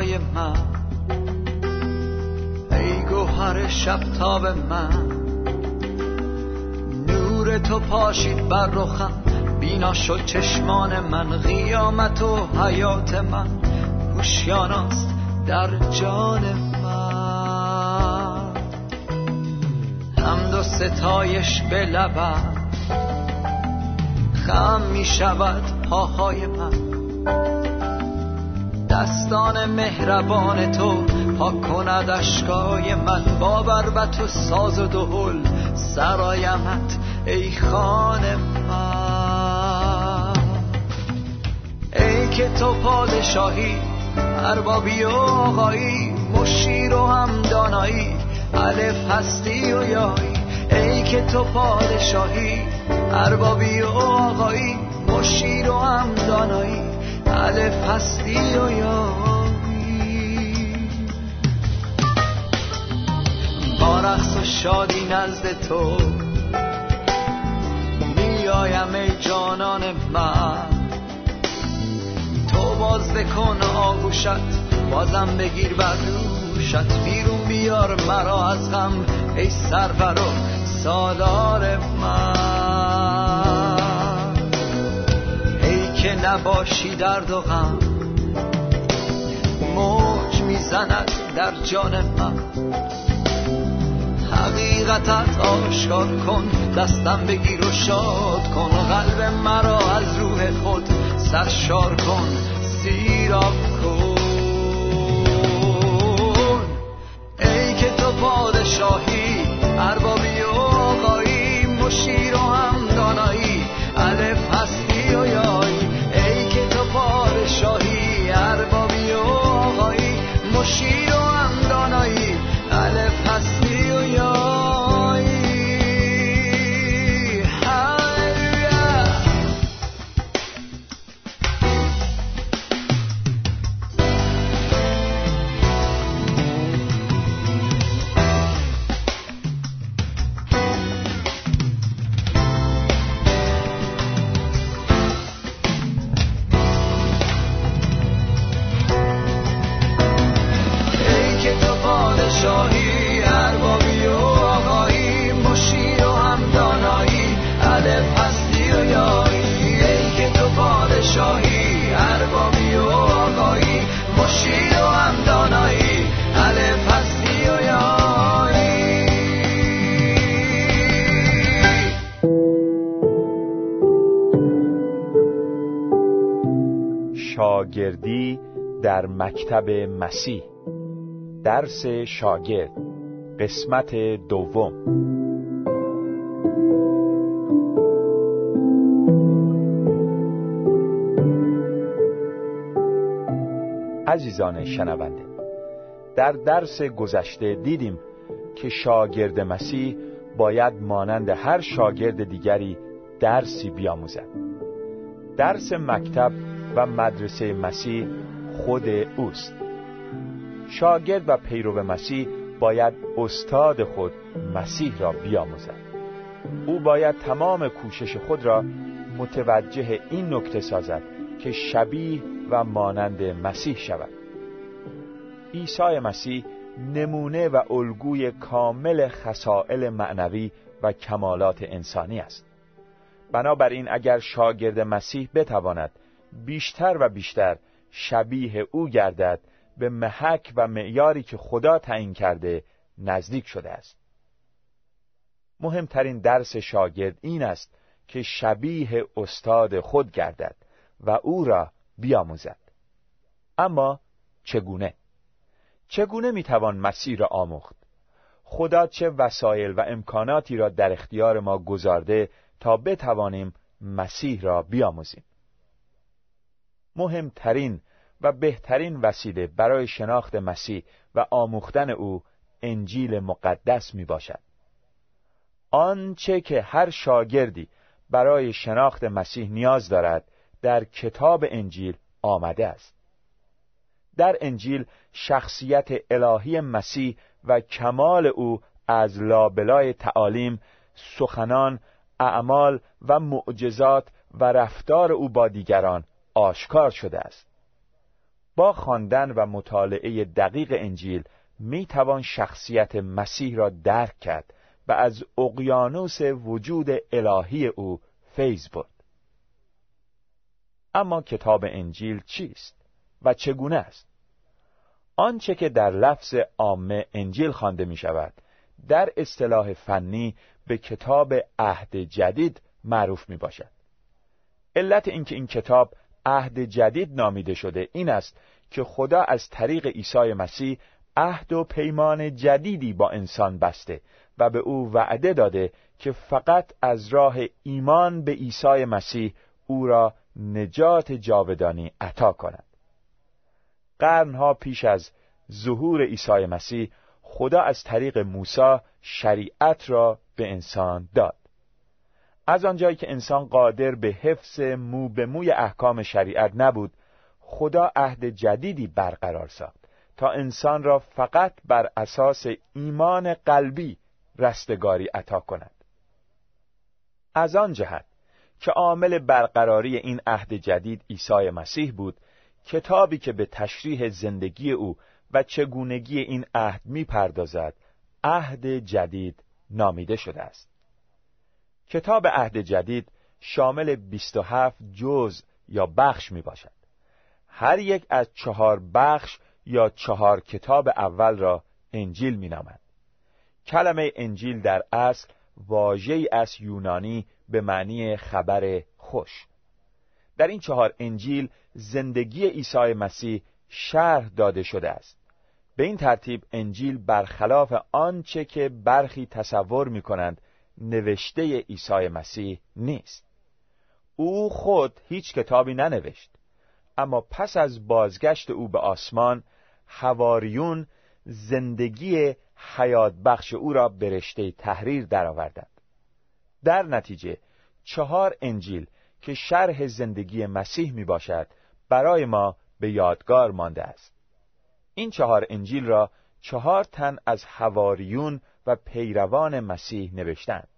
همتای من. ای گوهر شبتاب من. نور تو پاشید بر رخم. بینا شد چشمان من. قیامت و حیات من. هوشیاناست در جان من. حمد و ستایش به لبم. خم می شود پاهای من. دستان مهربان تو پاک کند اشکای من. باور و تو ساز و دهل سرایمت ای خان من. ای که تو پادشاهی اربابی و آقایی مشیر و هم دانایی الف هستی و یایی. ای که تو پادشاهی اربابی و آقایی مشیر و هم دانایی الف هستی و یایی با و شادی نزد تو میایم ای جانان من. تو باز بکن آگوشت بازم بگیر بر دوشت. بیرون بیار مرا از غم ای سرور و سالار نباشی درد و غم. موج می‌زند در جان من. حقیقتت آشکار کن دستم بگیر و شاد کن قلب مرا از روح خود سرشار کن. سیراب کن. ای که تو پادشاهی اربابی شاگردی در مکتب مسیح. درس شاگرد قسمت دوم. عزیزان شنونده در درس گذشته دیدیم که شاگرد مسیح باید مانند هر شاگرد دیگری درسی بیاموزد. درس مکتب و مدرسه مسیح خود اوست. شاگرد و پیرو مسیح باید استاد خود مسیح را بیاموزد. او باید تمام کوشش خود را متوجه این نکته سازد که شبیه و مانند مسیح شود. عیسی مسیح نمونه و الگوی کامل خصائل معنوی و کمالات انسانی است. بنابراین اگر شاگرد مسیح بتواند بیشتر و بیشتر شبیه او گردد به محک و معیاری که خدا تعیین کرده نزدیک شده است. مهمترین درس شاگرد این است که شبیه استاد خود گردد و او را بیاموزد. اما چگونه؟ چگونه می‌توان مسیر را آموخت؟ خدا چه وسایل و امکاناتی را در اختیار ما گذارده تا بتوانیم مسیح را بیاموزیم؟ مهمترین و بهترین وسیله برای شناخت مسیح و آموختن او انجیل مقدس می باشد. آنچه که هر شاگردی برای شناخت مسیح نیاز دارد در کتاب انجیل آمده است. در انجیل شخصیت الهی مسیح و کمال او از لابلای تعالیم، سخنان، اعمال و معجزات و رفتار او با دیگران آشکار شده است. با خواندن و مطالعه دقیق انجیل می توان شخصیت مسیح را درک کرد و از اقیانوس وجود الهی او فیض برد. اما کتاب انجیل چیست و چگونه است؟ آنچه که در لفظ عامه انجیل خوانده می شود در اصطلاح فنی به کتاب عهد جدید معروف می باشد علت اینکه این کتاب عهد جدید نامیده شده. این است که خدا از طریق عیسی مسیح عهد و پیمان جدیدی با انسان بسته و به او وعده داده که فقط از راه ایمان به عیسی مسیح او را نجات جاودانی عطا کند. قرنها پیش از ظهور عیسی مسیح خدا از طریق موسی شریعت را به انسان داد. از آنجایی که انسان قادر به حفظ مو به موی احکام شریعت نبود خدا عهد جدیدی برقرار ساخت تا انسان را فقط بر اساس ایمان قلبی رستگاری عطا کند. از آن جهت که عامل برقراری این عهد جدید عیسی مسیح بود کتابی که به تشریح زندگی او و چگونگی این عهد می‌پردازد عهد جدید نامیده شده است. کتاب عهد جدید شامل 27 جز یا بخش می باشد. هر یک از چهار بخش یا چهار کتاب اول را انجیل می نامد. کلمه انجیل در اصل واژه‌ای از یونانی به معنی خبر خوش. در این چهار انجیل زندگی عیسی مسیح شرح داده شده است. به این ترتیب انجیل برخلاف آنچه که برخی تصور می کنند نوشته عیسی مسیح نیست. او خود هیچ کتابی ننوشت اما پس از بازگشت او به آسمان هواریون زندگی حیات بخش او را به رشته تحریر درآوردند. در نتیجه چهار انجیل که شرح زندگی مسیح می باشد برای ما به یادگار مانده است. این چهار انجیل را چهار تن از هواریون پیروان مسیح نوشتند.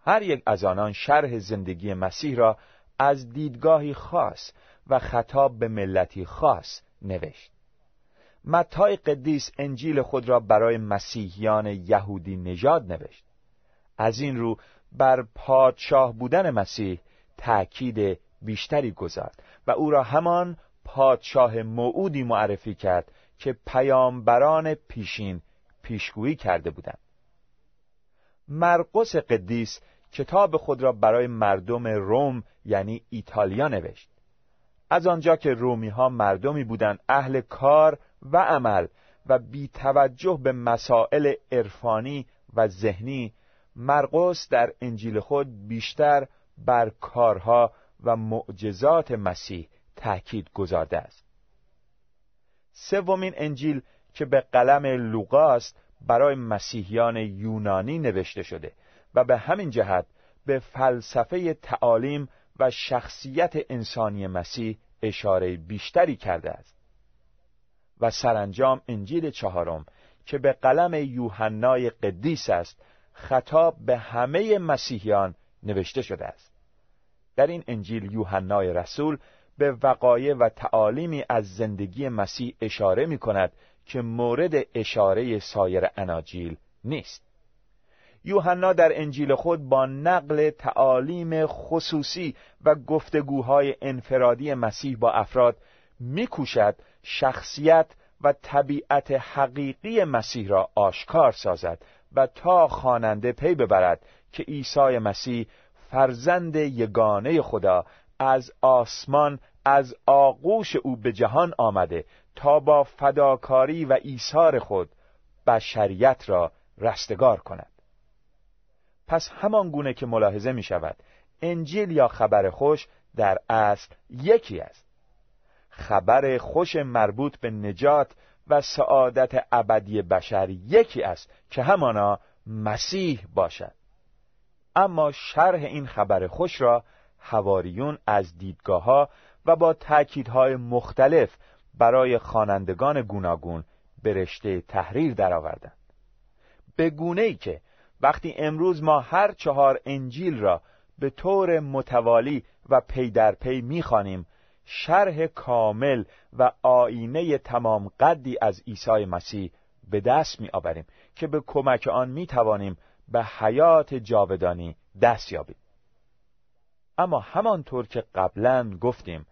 هر یک از آنان شرح زندگی مسیح را از دیدگاهی خاص و خطاب به ملتی خاص نوشت. متای قدیس انجیل خود را برای مسیحیان یهودی نژاد نوشت. از این رو بر پادشاه بودن مسیح تأکید بیشتری گذارد و او را همان پادشاه موعودی معرفی کرد که پیامبران پیشین پیشگویی کرده بودند. مرقس قدیس کتاب خود را برای مردم روم یعنی ایتالیا نوشت. از آنجا که رومی ها مردمی بودند اهل کار و عمل و بی توجه به مسائل عرفانی و ذهنی مرقس در انجیل خود بیشتر بر کارها و معجزات مسیح تاکید گذارده است. سومین انجیل که به قلم لوقاست برای مسیحیان یونانی نوشته شده و به همین جهت به فلسفه تعالیم و شخصیت انسانی مسیح اشاره بیشتری کرده است. و سرانجام انجیل چهارم که به قلم یوحنای قدیس است خطاب به همه مسیحیان نوشته شده است. در این انجیل یوحنای رسول به وقایع و تعالیمی از زندگی مسیح اشاره می کند که مورد اشاره سایر اناجیل نیست. یوحنا در انجیل خود با نقل تعالیم خصوصی و گفتگوهای انفرادی مسیح با افراد میکوشد شخصیت و طبیعت حقیقی مسیح را آشکار سازد و تا خواننده پی ببرد که عیسی مسیح فرزند یگانه خدا از آسمان از آغوش او به جهان آمده تا با فداکاری و ایثار خود بشریت را رستگار کند. پس همان گونه که ملاحظه می شود انجیل یا خبر خوش در اصل یکی است. خبر خوش مربوط به نجات و سعادت ابدی بشر یکی است که همانا مسیح باشد. اما شرح این خبر خوش را هواریون از دیدگاه ها و با تأکیدهای مختلف برای خوانندگان گوناگون به رشته تحریر درآوردند. به گونه ای که وقتی امروز ما هر چهار انجیل را به طور متوالی و پی در پی می‌خوانیم شرح کامل و آینه تمام قدی از عیسی مسیح به دست می آوریم که به کمک آن می توانیم به حیات جاودانی دست یابیم. اما همانطور که قبلا گفتیم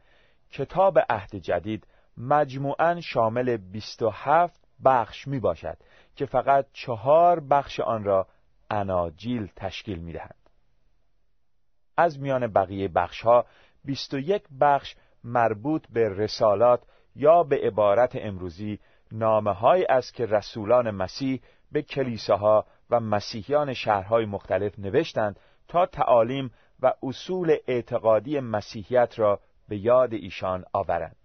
کتاب عهد جدید مجموعا شامل 27 بخش می باشد که فقط چهار بخش آن را اناجیل تشکیل می دهند. از میان بقیه بخش ها 21 بخش مربوط به رسالات یا به عبارت امروزی نامه های است که رسولان مسیح به کلیساها و مسیحیان شهرهای مختلف نوشتند تا تعالیم و اصول اعتقادی مسیحیت را به یاد ایشان آورند.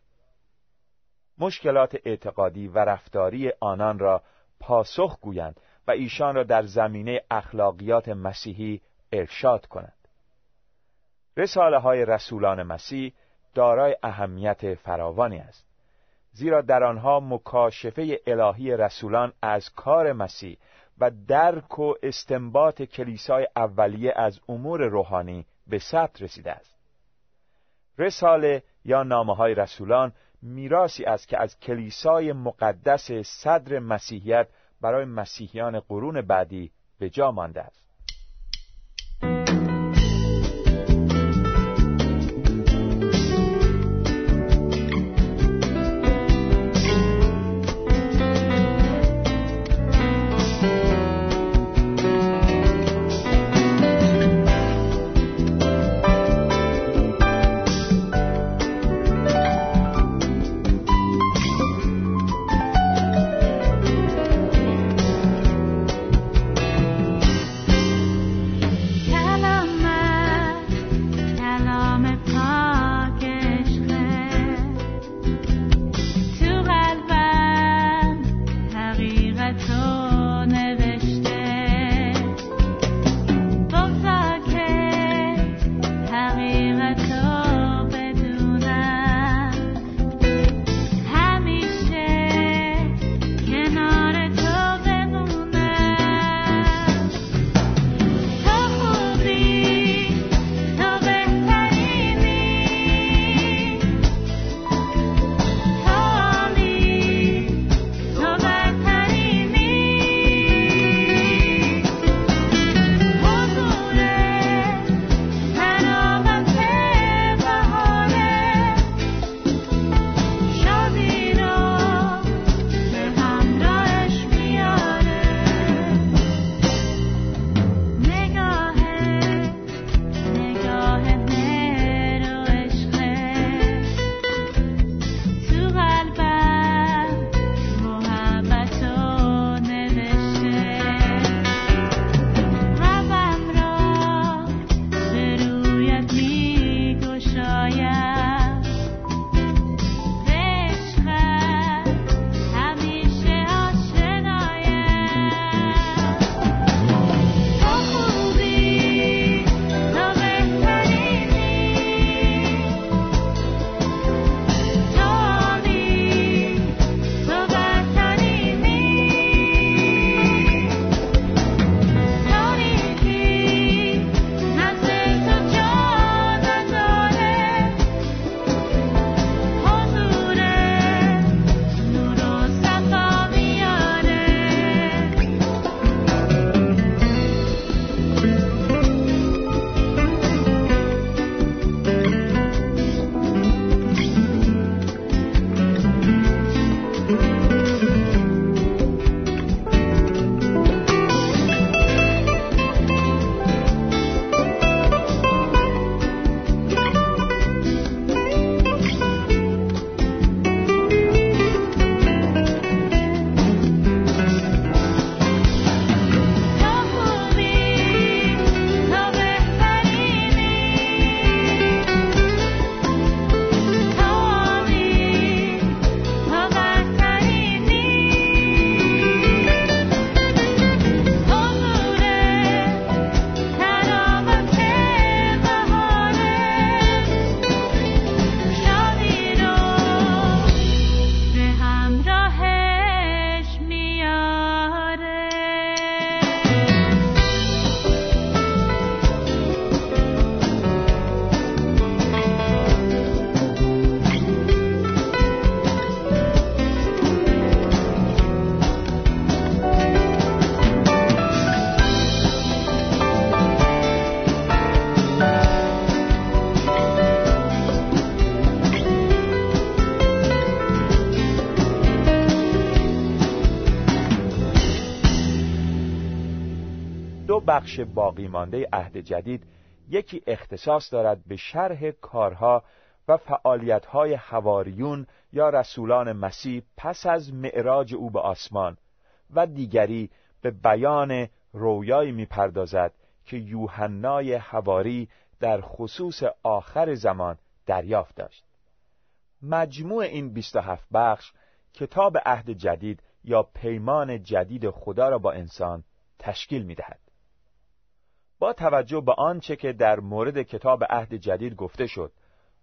مشکلات اعتقادی و رفتاری آنان را پاسخ گویند و ایشان را در زمینه اخلاقیات مسیحی ارشاد کنند. رساله های رسولان مسیح دارای اهمیت فراوانی است. زیرا در آنها مکاشفه الهی رسولان از کار مسیح و درک و استنباط کلیسای اولیه از امور روحانی به ثبت رسیده است. رساله یا نامه های رسولان میراسی است که از کلیسای مقدس صدر مسیحیت برای مسیحیان قرون بعدی به جا مانده است. بخش باقی مانده عهد جدید یکی اختصاص دارد به شرح کارها و فعالیتهای حواریون یا رسولان مسیح پس از معراج او به آسمان و دیگری به بیان رویایی می‌پردازد که یوحنای حواری در خصوص آخر زمان دریافت داشت مجموع این 27 بخش کتاب عهد جدید یا پیمان جدید خدا را با انسان تشکیل می دهد. با توجه به آنچه که در مورد کتاب عهد جدید گفته شد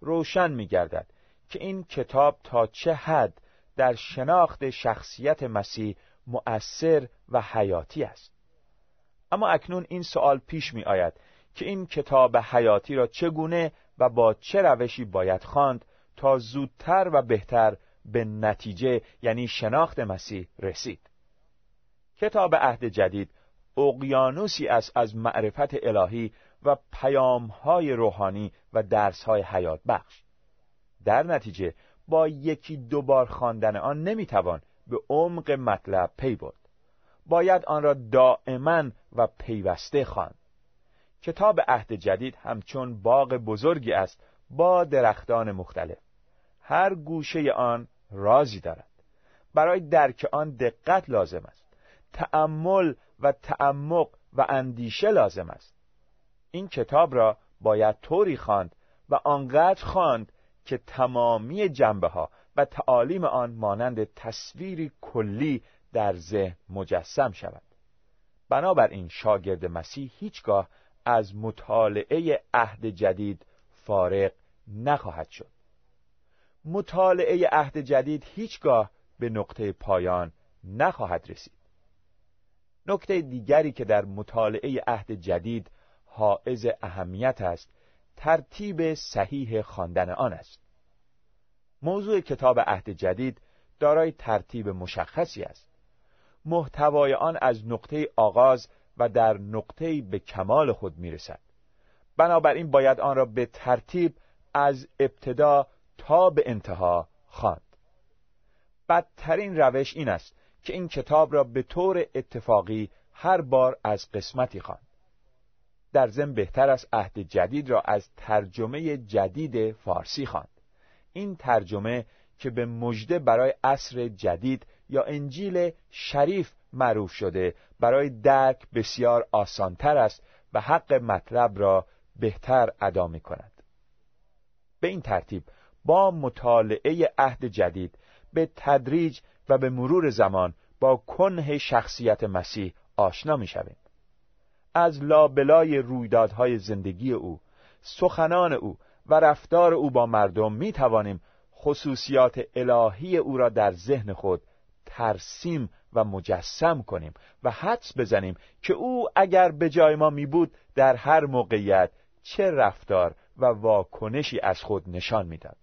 روشن می گردد که این کتاب تا چه حد در شناخت شخصیت مسیح مؤثر و حیاتی است. اما اکنون این سوال پیش می آید که این کتاب حیاتی را چگونه و با چه روشی باید خواند تا زودتر و بهتر به نتیجه یعنی شناخت مسیح رسید. کتاب عهد جدید اقیانوسی است از معرفت الهی و پیامهای روحانی و درسهای حیات. بخش. در نتیجه با یکی دوبار خواندن آن نمی‌توان به عمق مطلب پی برد. باید آن را دائما و پیوسته خواند. کتاب عهد جدید همچون باغ بزرگی است با درختان مختلف. هر گوشه آن رازی دارد. برای درک آن دقت لازم است. تأمل و تعمق و اندیشه لازم است. این کتاب را باید طوری خواند و آنقدر خواند که تمامی جنبه ها و تعالیم آن مانند تصویری کلی در ذهن مجسم شود. بنابراین شاگرد مسیح هیچگاه از مطالعه عهد جدید فارغ نخواهد شد. مطالعه عهد جدید هیچگاه به نقطه پایان نخواهد رسید. نکته دیگری که در مطالعه عهد جدید حائز اهمیت است ترتیب صحیح خواندن آن است. موضوع کتاب عهد جدید دارای ترتیب مشخصی است. محتوای آن از نقطه آغاز و در نقطه به کمال خود می‌رسد. بنابراین باید آن را به ترتیب از ابتدا تا به انتها خواند. بدترین روش این است که این کتاب را به طور اتفاقی هر بار از قسمتی خواند در ضمن بهتر است عهد جدید را از ترجمه جدید فارسی خواند این ترجمه که به مژده برای عصر جدید یا انجیل شریف معروف شده برای درک بسیار آسانتر است و حق مطلب را بهتر ادا می کند. به این ترتیب با مطالعه عهد جدید به تدریج و به مرور زمان با کنه شخصیت مسیح آشنا می شویم. از لابلای رویدادهای زندگی او، سخنان او و رفتار او با مردم می توانیم خصوصیات الهی او را در ذهن خود ترسیم و مجسم کنیم و حدس بزنیم که او اگر به جای ما می بود در هر موقعیت چه رفتار و واکنشی از خود نشان می‌داد.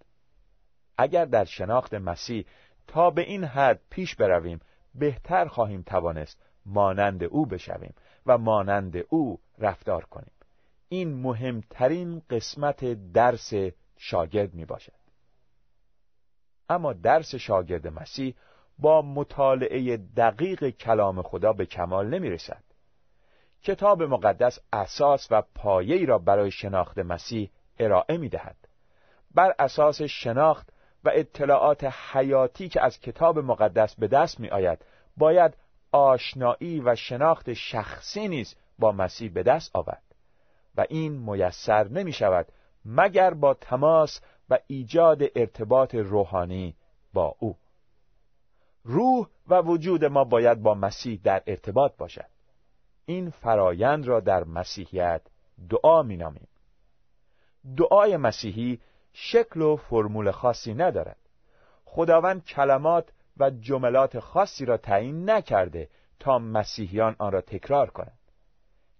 اگر در شناخت مسیح تا به این حد پیش برویم بهتر خواهیم توانست مانند او بشویم و مانند او رفتار کنیم. این مهمترین قسمت درس شاگرد می باشد اما درس شاگرد مسیح با مطالعه دقیق کلام خدا به کمال نمی رسد کتاب مقدس اساس و پایه‌ای را برای شناخت مسیح ارائه می دهد. بر اساس شناخت و اطلاعات حیاتی که از کتاب مقدس به دست می آید باید آشنایی و شناخت شخصی نیز با مسیح به دست آورد. و این میسر نمی شود مگر با تماس و ایجاد ارتباط روحانی با او. روح و وجود ما باید با مسیح در ارتباط باشد. این فرایند را در مسیحیت دعا می نامیم. دعای مسیحی شکل و فرمول خاصی ندارد. خداوند کلمات و جملات خاصی را تعیین نکرده تا مسیحیان آن را تکرار کنند.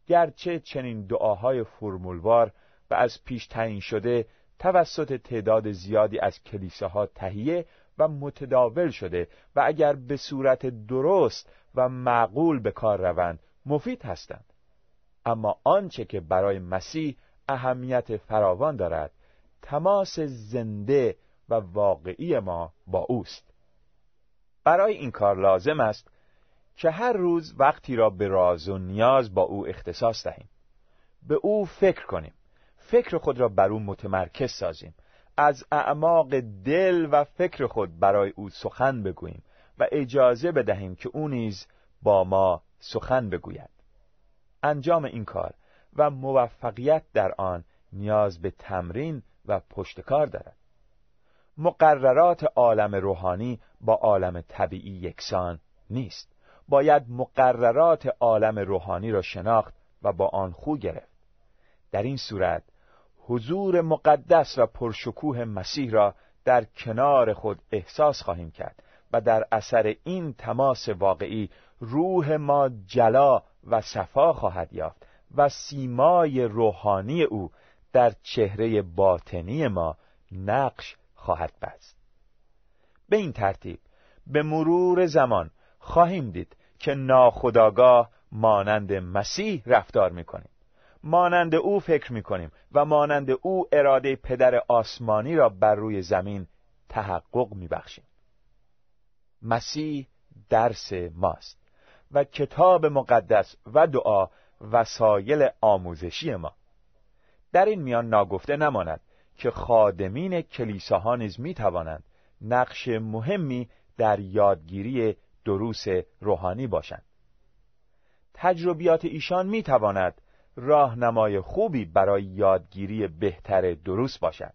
گرچه چنین دعاهای فرمولوار و از پیش تعیین شده توسط تعداد زیادی از کلیساها تهیه و متداول شده و اگر به صورت درست و معقول به کار روند مفید هستند. اما آنچه که برای مسیح اهمیت فراوان دارد تماس زنده و واقعی ما با اوست. برای این کار لازم است که هر روز وقتی را به راز و نیاز با او اختصاص دهیم. به او فکر کنیم. فکر خود را بر او متمرکز سازیم. از اعماق دل و فکر خود برای او سخن بگوییم و اجازه بدهیم که او نیز با ما سخن بگوید. انجام این کار و موفقیت در آن نیاز به تمرین و پشتکار دارد. مقررات عالم روحانی با عالم طبیعی یکسان نیست. باید مقررات عالم روحانی را شناخت و با آن خو گرفت. در این صورت حضور مقدس و پرشکوه مسیح را در کنار خود احساس خواهیم کرد و در اثر این تماس واقعی روح ما جلا و صفا خواهد یافت و سیمای روحانی او در چهره باطنی ما نقش خواهد بست. به این ترتیب به مرور زمان خواهیم دید که ناخداگاه مانند مسیح رفتار می‌کنیم. مانند او فکر می‌کنیم و مانند او اراده پدر آسمانی را بر روی زمین تحقق میبخشیم. مسیح درس ماست و کتاب مقدس و دعا وسایل آموزشی ما. در این میان ناگفته نماند که خادمین کلیساها نیز می توانند نقش مهمی در یادگیری دروس روحانی باشند. تجربیات ایشان می تواند راهنمای خوبی برای یادگیری بهتر دروس باشد.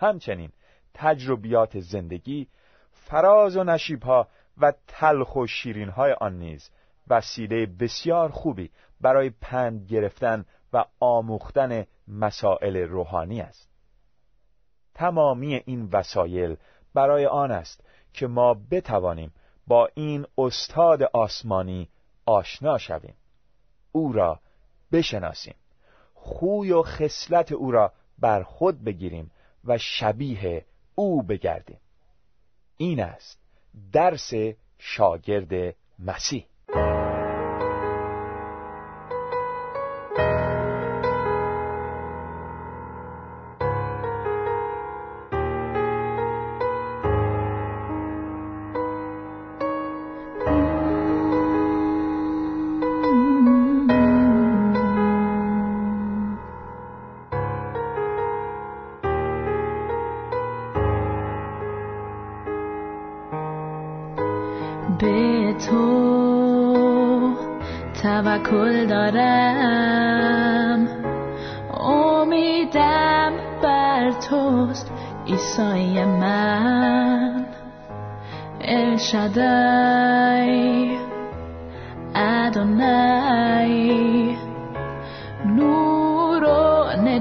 همچنین تجربیات زندگی فراز و نشیبها و تلخ و شیرینهای آن نیز وسیله بسیار خوبی برای پند گرفتن و آموختن مسائل روحانی است. تمامی این وسایل برای آن است که ما بتوانیم با این استاد آسمانی آشنا شویم. او را بشناسیم. خوی و خصلت او را بر خود بگیریم و شبیه او بگردیم. این است درس شاگرد مسیح.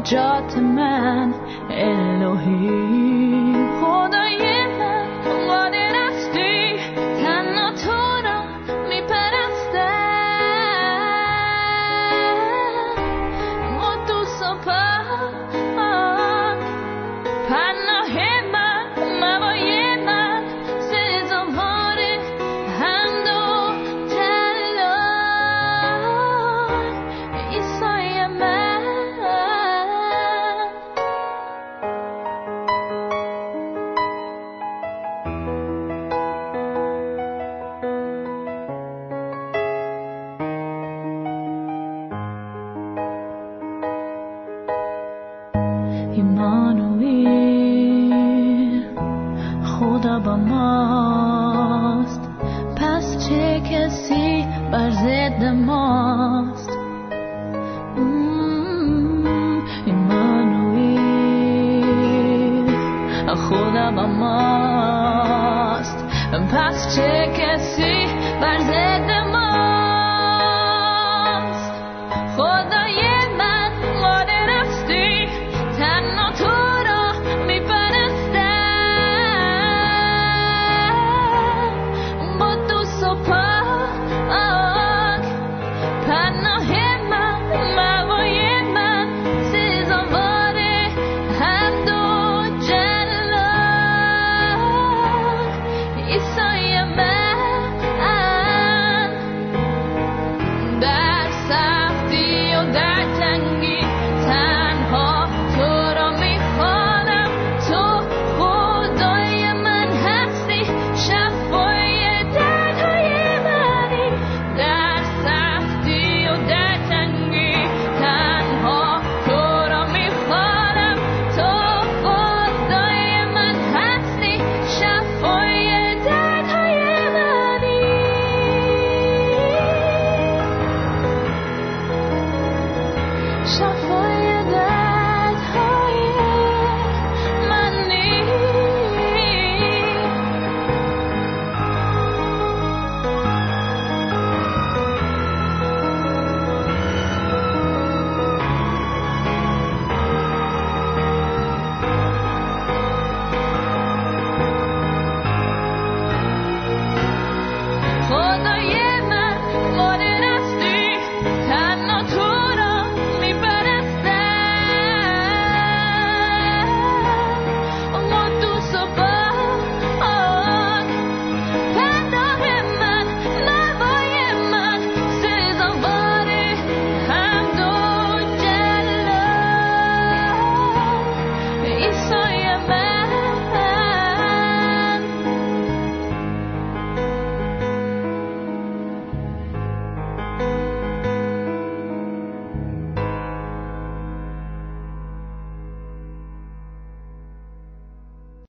و نجات پس